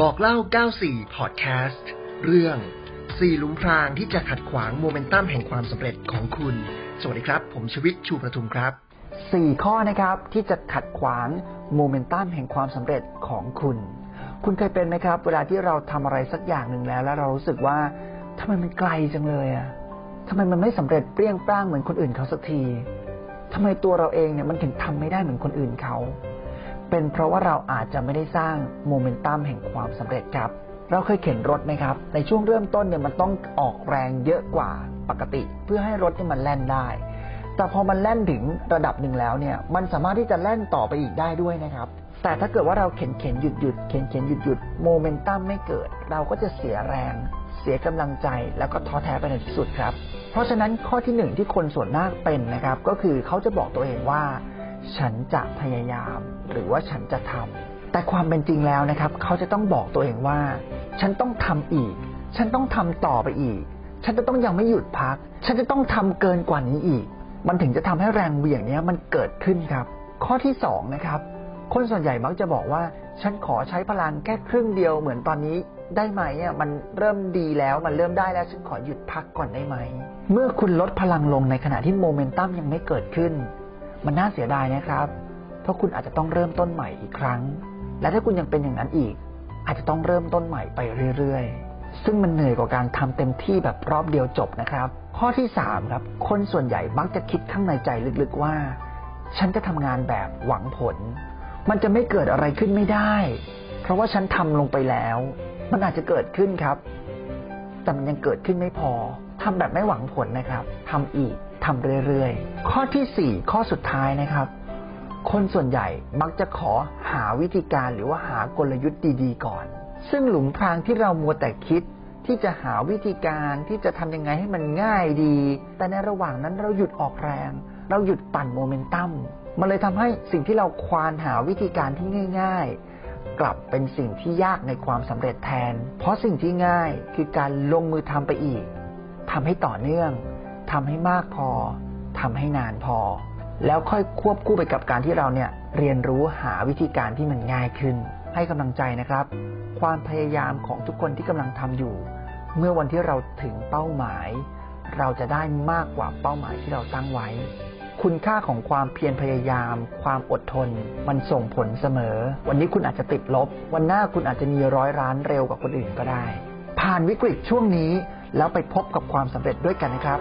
บอกเล่า 94 พอดแคสต์ เรื่องสี่ลุมพรางที่จะขัดขวางโมเมนตัมแห่งความสำเร็จของคุณ สวัสดีครับ ผมชวิตชูประทุมครับสี่ข้อนะครับที่จะขัดขวางโมเมนตัมแห่งความสำเร็จของคุณ คุณเคยเป็นไหมครับ เวลาที่เราทำอะไรสักอย่างหนึ่งแล้ว แล้วเรารู้สึกว่าทำไมมันไกลจังเลยอะทำไมมันไม่สำเร็จเปรี้ยงปร้างเหมือนคนอื่นเขาสักทีทำไมตัวเราเองเนี่ยมันถึงทำไม่ได้เหมือนคนอื่นเขา เป็นเพราะว่าเราอาจจะไม่ได้สร้างโมเมนตัมแห่งความสำเร็จครับ เราเคยเข็นรถไหมครับ ในช่วงเริ่มต้นเนี่ยมันต้องออกแรงเยอะกว่าปกติ เพื่อให้รถเนี่มันแล่นได้ แต่พอมันแล่นถึงระดับหนึ่งแล้วเนี่ย มันสามารถที่จะแล่นต่อไปอีกได้ด้วยนะครับ แต่ถ้าเกิดว่าเราเข็นเข็นหยุดหยุดเข็นเข็นหยุดหยุดโมเมนตัมไม่เกิด เราก็จะเสียแรง เสียกำลังใจแล้วก็ท้อแท้ไปในที่สุดครับ เพราะฉะนั้นข้อที่หนึ่งที่คนส่วนมากเป็นนะครับ ก็คือเขาจะบอกตัวเองว่า ฉันจะพยายาม หรือว่าฉันจะทำแต่ความเป็นจริงแล้วนะครับ เขาจะต้องบอกตัวเองว่า ฉันต้องทำอีก ฉันต้องทำต่อไปอีก ฉันจะต้องยังไม่หยุดพัก ฉันจะต้องทำเกินกว่านี้อีก มันถึงจะทำให้แรงเหวี่ยงนี้มันเกิดขึ้นครับ ข้อที่สองนะครับ คนส่วนใหญ่มักจะบอกว่า ฉันขอใช้พลังแค่ครึ่งเดียวเหมือนตอนนี้ได้ไหมอะมันเริ่มดีแล้วมันเริ่มได้แล้วฉันขอหยุดพักก่อนได้ไหม เมื่อคุณลดพลังลงในขณะที่โมเมนตัมยังไม่เกิดขึ้น มันน่าเสียดายนะครับ เพราะคุณอาจจะต้องเริ่มต้นใหม่อีกครั้ง และถ้าคุณยังเป็นอย่างนั้นอีก อาจจะต้องเริ่มต้นใหม่ไปเรื่อยๆ ซึ่งมันเหนื่อยกว่าการทำเต็มที่แบบรอบเดียวจบนะครับ ข้อที่สามครับคนส่วนใหญ่มักจะคิดข้างในใจลึกๆว่า ฉันจะทำงานแบบหวังผล มันจะไม่เกิดอะไรขึ้นไม่ได้ เพราะว่าฉันทำลงไปแล้ว มันอาจจะเกิดขึ้นครับ แต่มันยังเกิดขึ้นไม่พอทำแบบไม่หวังผลนะครับทำอีก ทำเรื่อยๆ ข้อที่สี่ข้อสุดท้ายนะครับ คนส่วนใหญ่มักจะขอหาวิธีการหรือว่าหากลยุทธ์ดีๆ ก่อน ซึ่งหลุมพรางที่เรามัวแต่คิดที่จะหาวิธีการที่จะทำยังไงให้มันง่ายดี แต่ในระหว่างนั้นเราหยุดออกแรง เราหยุดปั่นโมเมนตัม มันเลยทำให้สิ่งที่เราควานหาวิธีการที่ง่าย ๆ กลับเป็นสิ่งที่ยากในความสำเร็จแทน เพราะสิ่งที่ง่ายคือการลงมือทำไปอีกทำให้ต่อเนื่อง ทำให้มากพอทำให้นานพอ แล้วค่อยควบคู่ไปกับการที่เราเนี่ยเรียนรู้หาวิธีการที่มันง่ายขึ้น ให้กำลังใจนะครับ ความพยายามของทุกคนที่กำลังทำอยู่ เมื่อวันที่เราถึงเป้าหมาย เราจะได้มากกว่าเป้าหมายที่เราตั้งไว้ คุณค่าของความเพียรพยายาม ความอดทน มันส่งผลเสมอ วันนี้คุณอาจจะติดลบ วันหน้าคุณอาจจะมีร้อยร้านเร็วกว่าคนอื่นก็ได้ ผ่านวิกฤตช่วงนี้แล้วไปพบกับความสำเร็จด้วยกันนะครับ